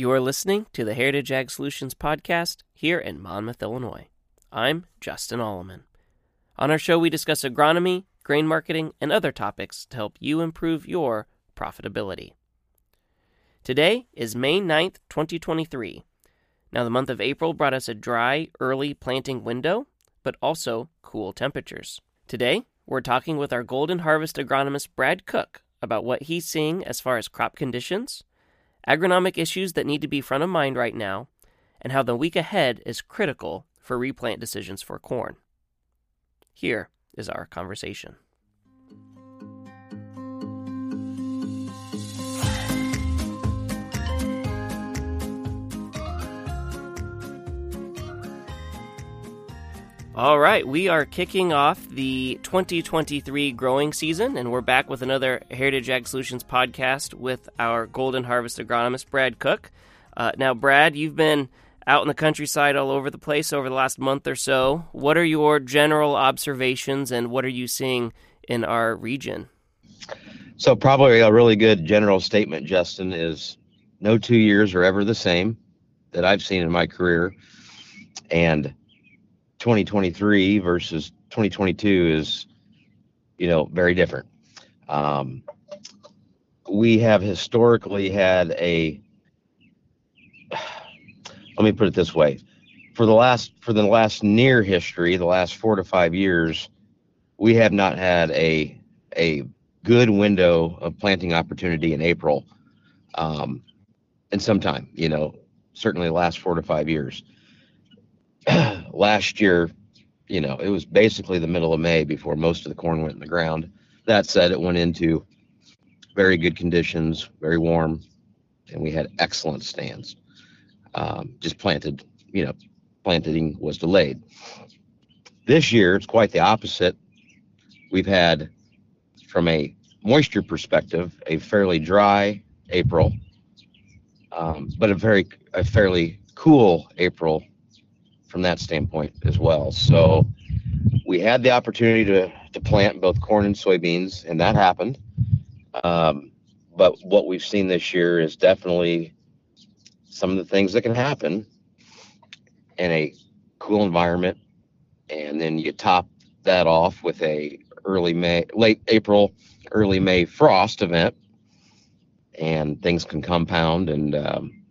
You are listening to the Heritage Ag Solutions podcast here in Monmouth, Illinois. I'm Justin Alleman. On our show, we discuss agronomy, grain marketing, and other topics to help you improve your profitability. Today is May 9th, 2023. Now, the month of April brought us a dry, early planting window, but also cool temperatures. Today, we're talking with our Golden Harvest agronomist Brad Koch about what he's seeing as far as crop conditions agronomic issues that need to be front of mind right now, and how the week ahead is critical for replant decisions for corn. Here is our conversation. All right, we are kicking off the 2023 growing season, and we're back with another Heritage Ag Solutions podcast with our Golden Harvest agronomist, Brad Koch. Uh, now, Brad, you've been out in the countryside all over the place over the last month or so. What are your general observations, and what are you seeing in our region? So, probably a really good general statement, Justin, is no two years are ever the same that I've seen in my career. And 2023 versus 2022 is, you know, very different. Um, we have historically had a, let me put it this way, for the last for the last near history, the last four to five years, we have not had a a good window of planting opportunity in April, um, in some time. You know, certainly the last four to five years. last year, you know, it was basically the middle of May before most of the corn went in the ground. That said, it went into very good conditions, very warm, and we had excellent stands. Um, just planted, you know, planting was delayed. This year, it's quite the opposite. We've had, from a moisture perspective, a fairly dry April, um, but a very a fairly cool April from that standpoint as well. So we had the opportunity to, to plant both corn and soybeans, and that happened. Um, but what we've seen this year is definitely some of the things that can happen in a cool environment, and then you top that off with a early May, late April, early May frost event, and things can compound. And um,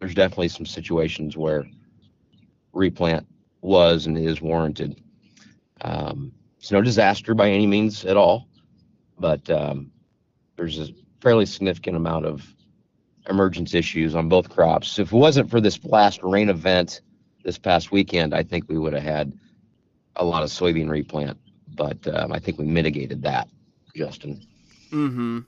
there's definitely some situations where replant was and is warranted. Um, it's no disaster by any means at all, but um, there's a fairly significant amount of emergence issues on both crops. If it wasn't for this last rain event this past weekend, I think we would have had a lot of soybean replant, but um, I think we mitigated that, Justin. Mm-hmm.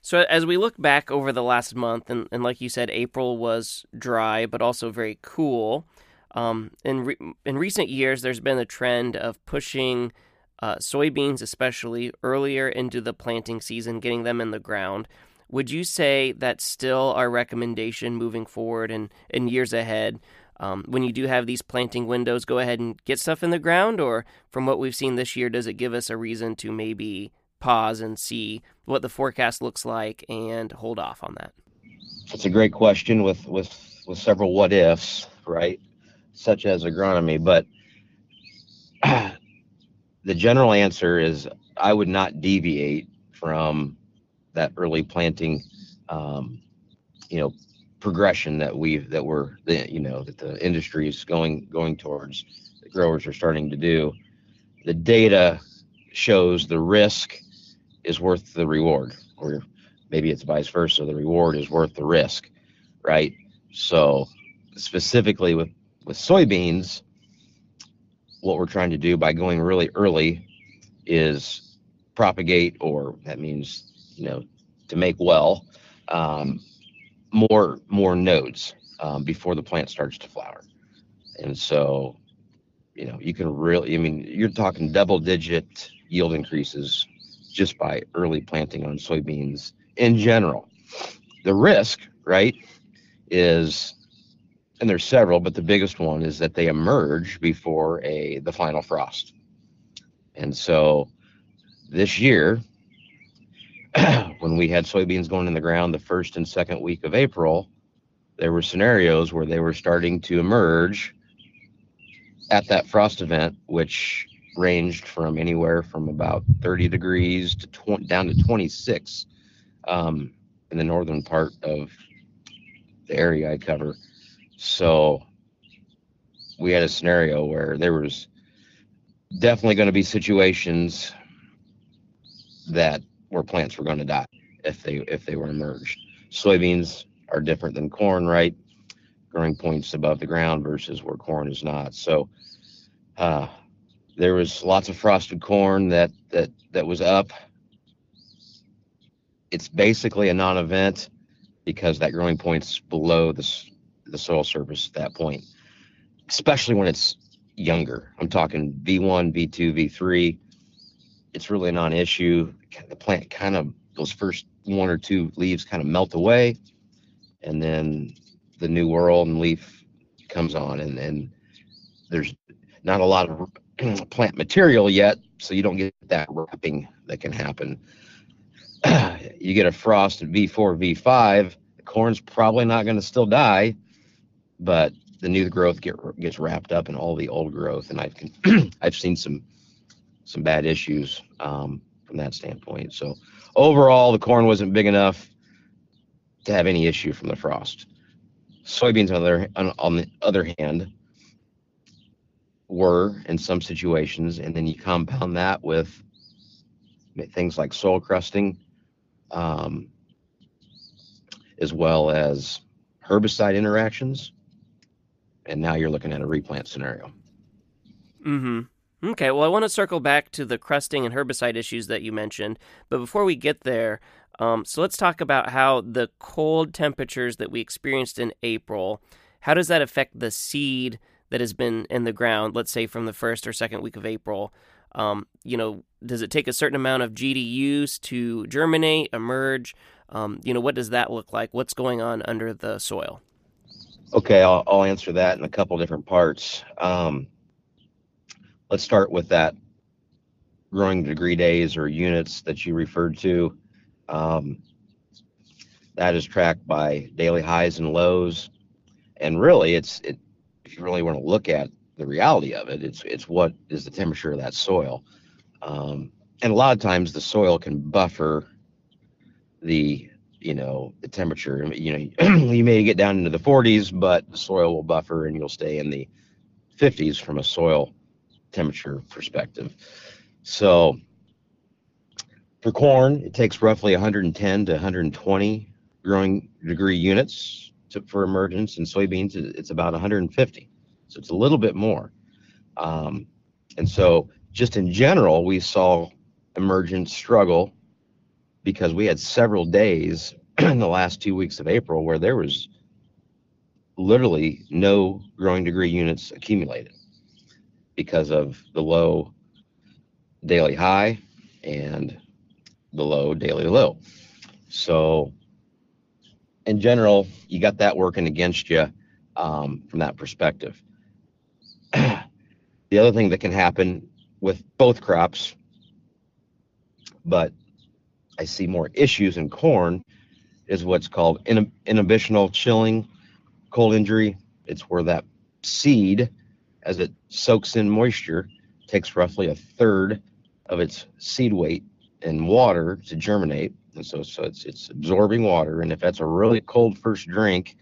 So as we look back over the last month, and, and like you said, April was dry but also very cool. Um, in re- in recent years, there's been a trend of pushing uh, soybeans, especially earlier into the planting season, getting them in the ground. Would you say that's still our recommendation moving forward and in years ahead? Um, when you do have these planting windows, go ahead and get stuff in the ground, or from what we've seen this year, does it give us a reason to maybe pause and see what the forecast looks like and hold off on that? It's a great question with with with several what ifs, right? Such as agronomy, but the general answer is I would not deviate from that early planting, um, you know, progression that we've that we're the you know that the industry is going going towards. The growers are starting to do. The data shows the risk is worth the reward, or maybe it's vice versa. The reward is worth the risk, right? So specifically with with soybeans, what we're trying to do by going really early is propagate, or that means, you know, to make well, um, more more nodes um, before the plant starts to flower. And so, you know, you can really, I mean, you're talking double digit yield increases just by early planting on soybeans in general. The risk, right, is and there's several, but the biggest one is that they emerge before a the final frost. And so this year, when we had soybeans going in the ground the first and second week of April, there were scenarios where they were starting to emerge at that frost event, which ranged from anywhere from about 30 degrees to 20, down to 26 um, in the northern part of the area I cover. So we had a scenario where there was definitely going to be situations that where plants were going to die if they if they were emerged. Soybeans are different than corn, right? Growing points above the ground versus where corn is not. So uh, there was lots of frosted corn that that that was up. It's basically a non-event because that growing point's below the the soil surface at that point, especially when it's younger. I'm talking V1, V2, V3. It's really a non-issue. The plant kind of those first one or two leaves kind of melt away, and then the new world and leaf comes on, and and there's not a lot of plant material yet, so you don't get that wrapping that can happen. you get a frost at V4, V5, the corn's probably not going to still die, but the new growth get, gets wrapped up in all the old growth, and I've I've seen some some bad issues um, from that standpoint. So overall, the corn wasn't big enough to have any issue from the frost. Soybeans, on the, on, on the other hand, were in some situations, and then you compound that with things like soil crusting, um, as well as herbicide interactions, and now you're looking at a replant scenario. Hmm. Okay. Well, I want to circle back to the crusting and herbicide issues that you mentioned, but before we get there, um, so let's talk about how the cold temperatures that we experienced in April. How does that affect the seed that has been in the ground, let's say from the first or second week of April, um, you know, does it take a certain amount of GDUs to germinate, emerge? Um, you know, what does that look like? What's going on under the soil? Okay, I'll, I'll answer that in a couple different parts. Um, let's start with that growing degree days or units that you referred to. Um, that is tracked by daily highs and lows, and really, it's it, if you really want to look at the reality of it, it's it's what is the temperature of that soil, um, and a lot of times the soil can buffer the you know the temperature. You know, you may get down into the 40s, but the soil will buffer, and you'll stay in the 50s from a soil temperature perspective. So for corn, it takes roughly 110 to 120 growing degree units to, for emergence. and soybeans, it's about 150. So it's a little bit more. Um, and so, just in general, we saw emergence struggle because we had several days in the last two weeks of April where there was literally no growing degree units accumulated because of the low daily high and the low daily low. So in general, you got that working against you um, from that perspective. the other thing that can happen with both crops, but I see more issues in corn, is what's called imbibitional chilling cold injury. It's where that seed, as it soaks in moisture, takes roughly a third of its seed weight in water to germinate. And so so it's it's absorbing water. And if that's a really cold first drink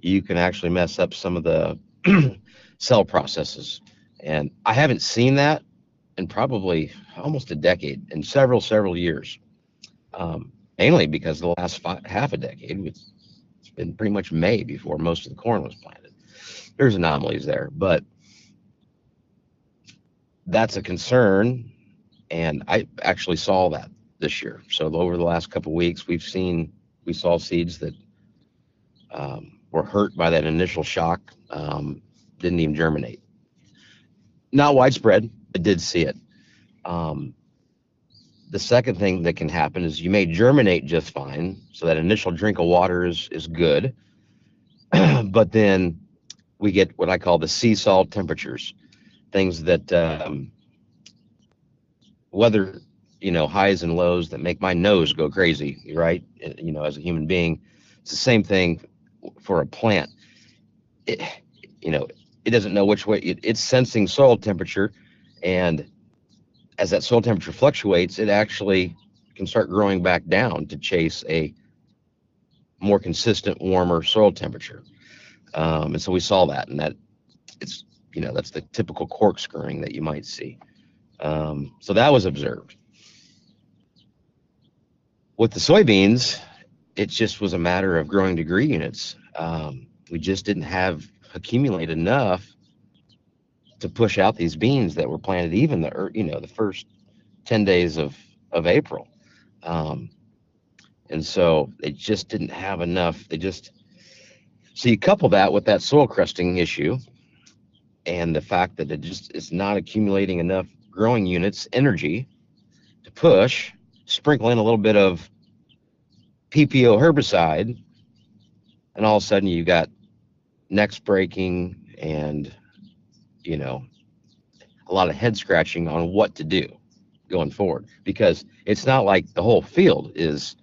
you can actually mess up some of the cell processes. And i haven't seen that in probably almost a decade in several several years um, mainly because the last five, half a decade it's, it's been pretty much may before most of the corn was planted there's anomalies there but that's a concern and i actually saw that this year. So over the last couple weeks, we've seen we saw seeds that um, were hurt by that initial shock, um, didn't even germinate. Not widespread, but did see it. Um, the second thing that can happen is you may germinate just fine, so that initial drink of water is is good, but then we get what I call the seesaw temperatures, things that um, whether you know highs and lows that make my nose go crazy right you know as a human being it's the same thing for a plant. It, you know, it doesn't know which way it, it's sensing soil temperature, and as that soil temperature fluctuates, it actually can start growing back down to chase a more consistent, warmer soil temperature. Um, and so we saw that, and that it's you know that's the typical corkscrewing that you might see. Um, so that was observed. With the soybeans, it just was a matter of growing degree units. Um, we just didn't have accumulate enough to push out these beans that were planted even the you know the first 10 days of of April. Um, and so they just didn't have enough. They just so you couple that with that soil crusting issue and the fact that it just is not accumulating enough growing units energy to push, sprinkle in a little bit of PPO herbicide, and all of a sudden you got necks breaking and you know a lot of head scratching on what to do going forward. Because it's not like the whole field is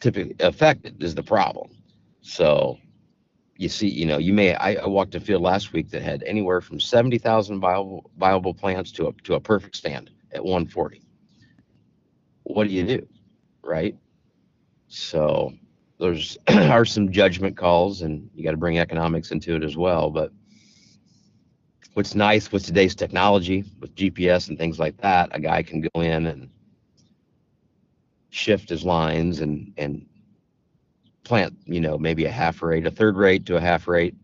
typically affected is the problem. So you see you know you may i, I walked a field last week that had anywhere from 70000 viable, viable plants to a, to a perfect stand at 140 what do you do right? So there's are some judgment calls and you got to bring economics into it as well but what's nice with today's technology with gps and things like that a guy can go in and shift his lines and and plant you know maybe a half rate a third rate to a half rate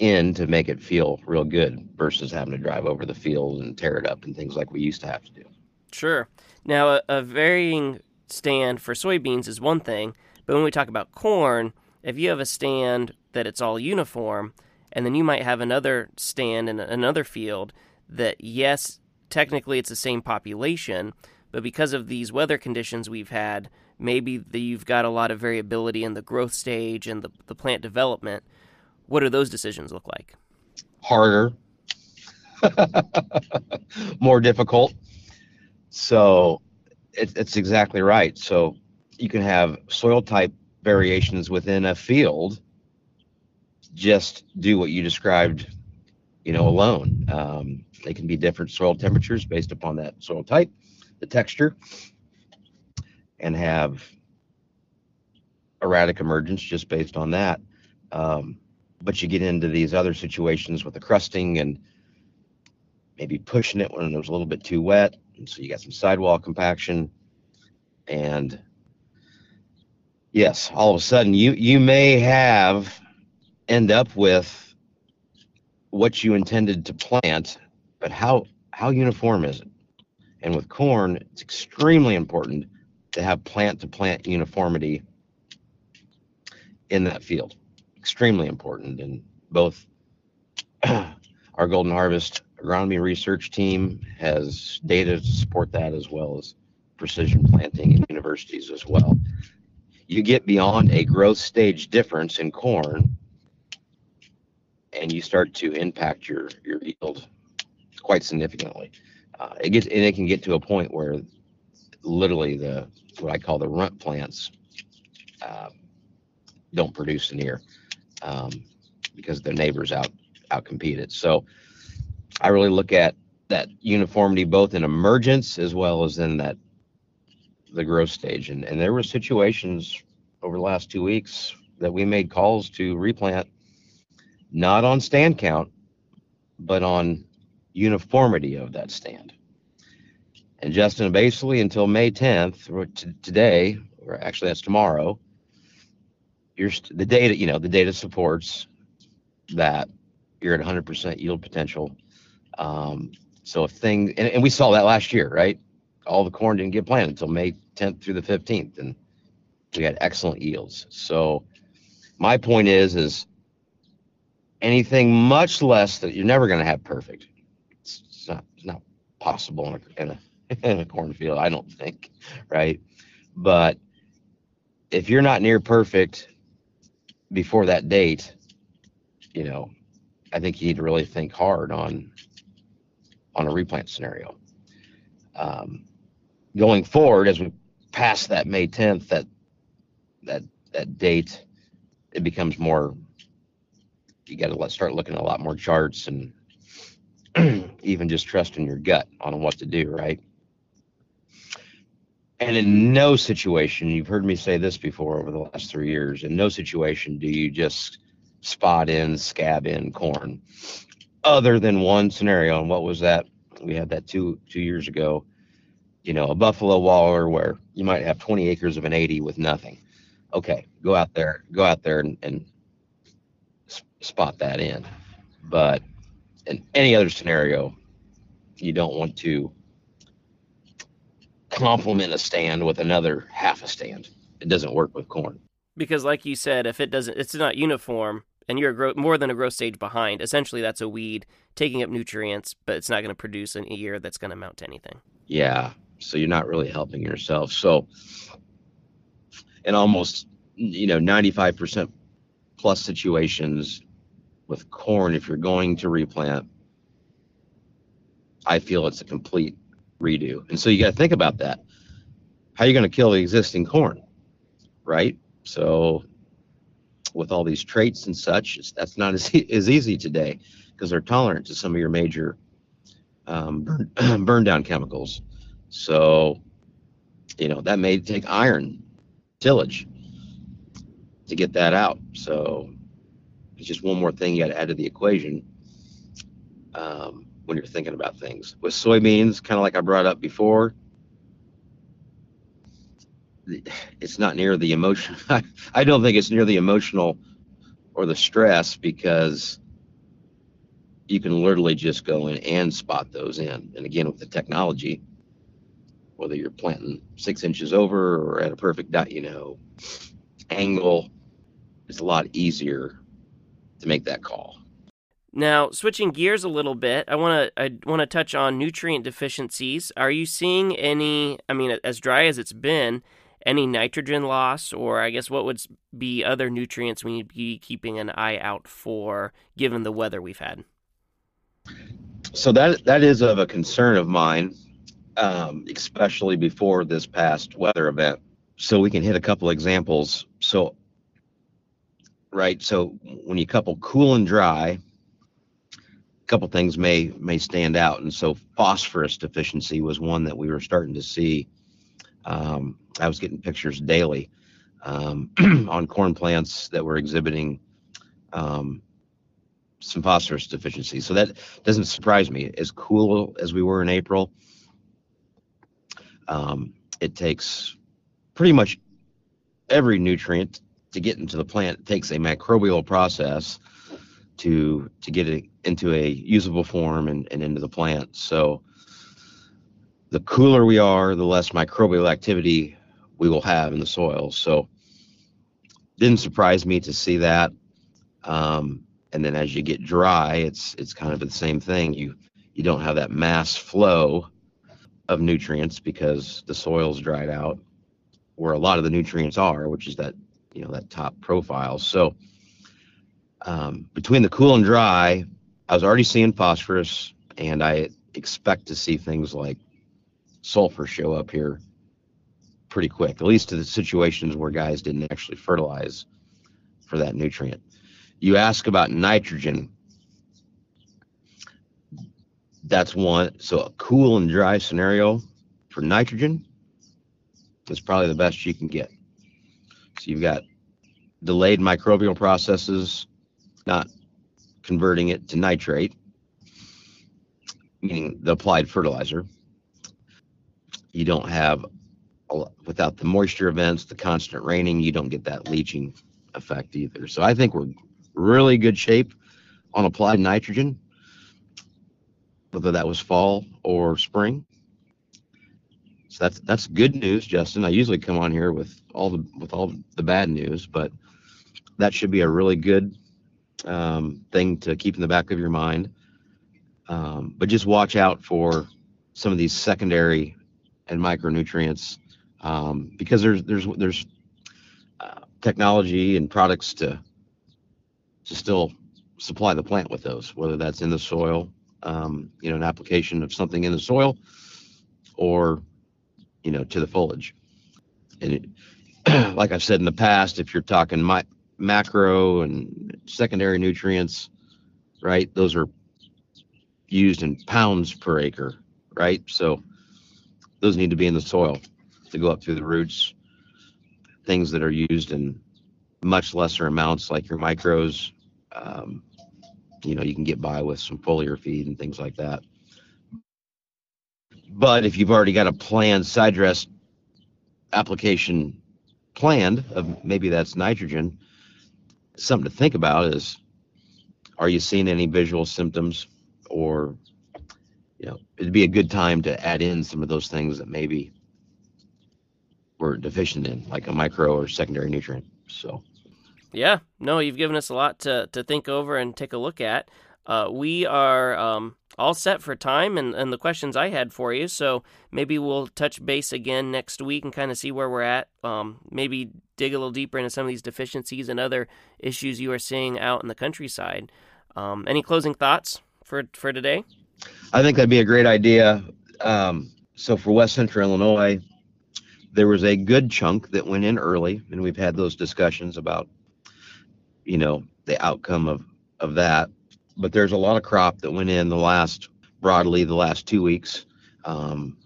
in to make it feel real good versus having to drive over the field and tear it up and things like we used to have to do Sure. Now, a, a varying stand for soybeans is one thing, but when we talk about corn, if you have a stand that it's all uniform, and then you might have another stand in another field that, yes, technically it's the same population, but because of these weather conditions we've had, maybe the, you've got a lot of variability in the growth stage and the, the plant development. What do those decisions look like? harder more difficult so it, it's exactly right so you can have soil type variations within a field just do what you described you know alone. Um, they can be different soil temperatures based upon that soil type the texture and have erratic emergence just based on that. Um, but you get into these other situations with the crusting and maybe pushing it when it was a little bit too wet. And so you got some sidewall compaction. And yes all of a sudden you you may have end up with what you intended to plant but how how uniform is it? And with corn it's extremely important to have plant to plant uniformity in that field. Extremely important. And both our golden harvest agronomy research team has data to support that as well as precision planting in universities as well. You get beyond a growth stage difference in corn and you start to impact your, your yield quite significantly. Uh, it gets and it can get to a point where literally the what I call the runt plants uh, don't produce an ear um, because their neighbors out outcompete it. So I really look at that uniformity both in emergence as well as in that the growth stage. And, and there were situations over the last two weeks that we made calls to replant, not on stand count, but on uniformity of that stand. And Justin, basically until May 10th, or t- today, or actually that's tomorrow, you're st- the data, you know, the data supports that you're at 100% yield potential um, so if things, and, and we saw that last year, right? All the corn didn't get planted until May 10th through the 15th, and we had excellent yields. So my point is, is anything much less that you're never going to have perfect. It's, it's not, it's not possible in a, in a in a cornfield, I don't think, right? But if you're not near perfect before that date, you know, I think you need to really think hard on on a replant scenario. Um, going forward, as we pass that May 10th, that that that date, it becomes more. You got to start looking at a lot more charts and even just trusting your gut on what to do, right? And in no situation, you've heard me say this before over the last three years, in no situation do you just spot in, scab in corn, other than one scenario. And what was that? We had that two two years ago. You know, a buffalo waller where you might have 20 acres of an 80 with nothing. Okay, go out there, go out there and, and spot that in. But in any other scenario, you don't want to complement a stand with another half a stand. It doesn't work with corn. Because, like you said, if it doesn't, it's not uniform, and you're grow- more than a growth stage behind. Essentially, that's a weed taking up nutrients, but it's not going to produce in a year that's going to amount to anything. Yeah, so you're not really helping yourself. So, in almost you know 95% plus situations with corn, if you're going to replant, I feel it's a complete redo. And so you got to think about that. How are you going to kill the existing corn, right? So with all these traits and such, that's not as, as easy today because they're tolerant to some of your major um, burn, burn down chemicals. So, you know, that may take iron tillage to get that out. So it's just one more thing you got to add to the equation. Um, when you're thinking about things. With soybeans, kind of like I brought up before, it's not near the emotion. I don't think it's near the emotional or the stress because you can literally just go in and spot those in. And again, with the technology, whether you're planting six inches over or at a perfect, you know, angle, it's a lot easier to make that call. Now, switching gears a little bit, I want to I want to touch on nutrient deficiencies. Are you seeing any? I mean, as dry as it's been, any nitrogen loss, or I guess what would be other nutrients we need to be keeping an eye out for, given the weather we've had? So that that is of a concern of mine, um, especially before this past weather event. So we can hit a couple examples. So, right. So when you couple cool and dry a couple things may may stand out, and so phosphorus deficiency was one that we were starting to see. Um, I was getting pictures daily um, on corn plants that were exhibiting um, some phosphorus deficiency. So that doesn't surprise me. As cool as we were in April, um, it takes pretty much every nutrient to get into the plant. It takes a microbial process to to get it into a usable form and, and into the plant. So the cooler we are, the less microbial activity we will have in the soil. So didn't surprise me to see that. Um, and then as you get dry, it's it's kind of the same thing. You you don't have that mass flow of nutrients because the soil's dried out, where a lot of the nutrients are, which is that you know that top profile. So um, between the cool and dry, I was already seeing phosphorus, and I expect to see things like sulfur show up here pretty quick, at least to the situations where guys didn't actually fertilize for that nutrient. You ask about nitrogen. That's one. So a cool and dry scenario for nitrogen is probably the best you can get. So you've got delayed microbial processes not converting it to nitrate, meaning the applied fertilizer. You don't have, without the moisture events, the constant raining, you don't get that leaching effect either. So I think we're really good shape on applied nitrogen, whether that was fall or spring. So that's that's good news, Justin. I usually come on here with all the with all the bad news, but that should be a really good um, thing to keep in the back of your mind. Um, but just watch out for some of these secondary and micronutrients um, because there's there's there's uh, technology and products to to still supply the plant with those, whether that's in the soil, um, you know, an application of something in the soil, or you know, to the foliage. And it, like I've said in the past, if you're talking my, macro and secondary nutrients, right? Those are used in pounds per acre, right? So those need to be in the soil to go up through the roots. Things that are used in much lesser amounts, like your micros, um, you know, you can get by with some foliar feed and things like that. But if you've already got a planned side dress application planned of maybe that's nitrogen, something to think about is are you seeing any visual symptoms? Or you know it'd be a good time to add in some of those things that maybe we're deficient in like a micro or secondary nutrient. So. Yeah. No you've given us a lot to, to think over and take a look at uh, we are um, all set for time and, and the questions I had for you. So maybe we'll touch base again next week and kind of see where we're at. Um, maybe dig a little deeper into some of these deficiencies and other issues you are seeing out in the countryside. Um, any closing thoughts for, for today? I think that'd be a great idea. Um, so for West Central Illinois, there was a good chunk that went in early, and we've had those discussions about, you know, the outcome of, of that but there's a lot of crop that went in the last broadly the last two weeks, um,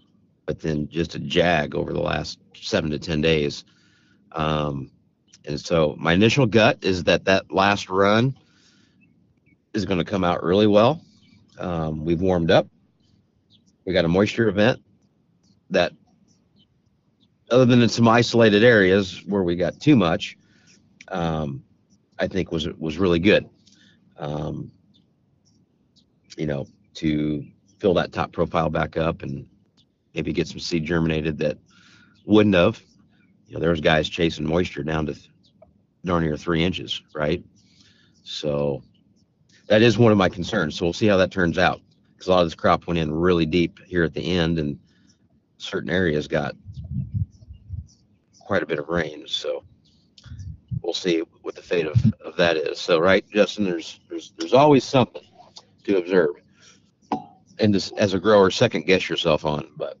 but then just a jag over the last seven to ten days. Um, and so my initial gut is that that last run is going to come out really well. Um, we've warmed up. We got a moisture event that, other than in some isolated areas where we got too much, um, I think was was really good. Um, you know, to fill that top profile back up and maybe get some seed germinated that wouldn't have. You know, there was guys chasing moisture down to darn near three inches, right? So that is one of my concerns. So we'll see how that turns out because a lot of this crop went in really deep here at the end, and certain areas got quite a bit of rain. So we'll see what the fate of, of that is. So right, Justin, there's there's there's always something to observe and just as a grower second guess yourself on but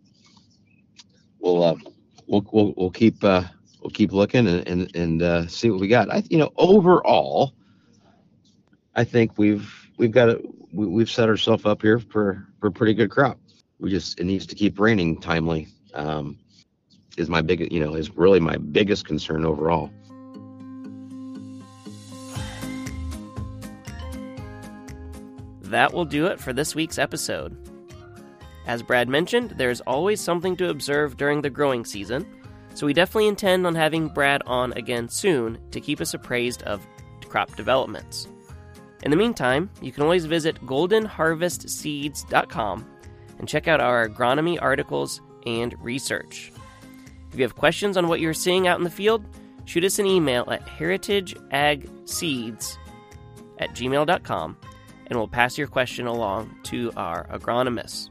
we'll uh, we'll, we'll we'll keep uh, we'll keep looking and and, and uh, see what we got. I you know overall i think we've we've got a we, we've set ourselves up here for for a pretty good crop. We just it needs to keep raining timely um, is my big you know is really my biggest concern overall that will do it for this week's episode. As Brad mentioned, there's always something to observe during the growing season, so we definitely intend on having Brad on again soon to keep us appraised of crop developments. In the meantime, you can always visit goldenharvestseeds.com and check out our agronomy articles and research. If you have questions on what you're seeing out in the field, shoot us an email at heritageagseeds at gmail.com and we'll pass your question along to our agronomists.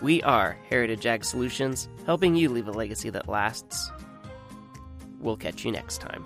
We are Heritage Ag Solutions, helping you leave a legacy that lasts. We'll catch you next time.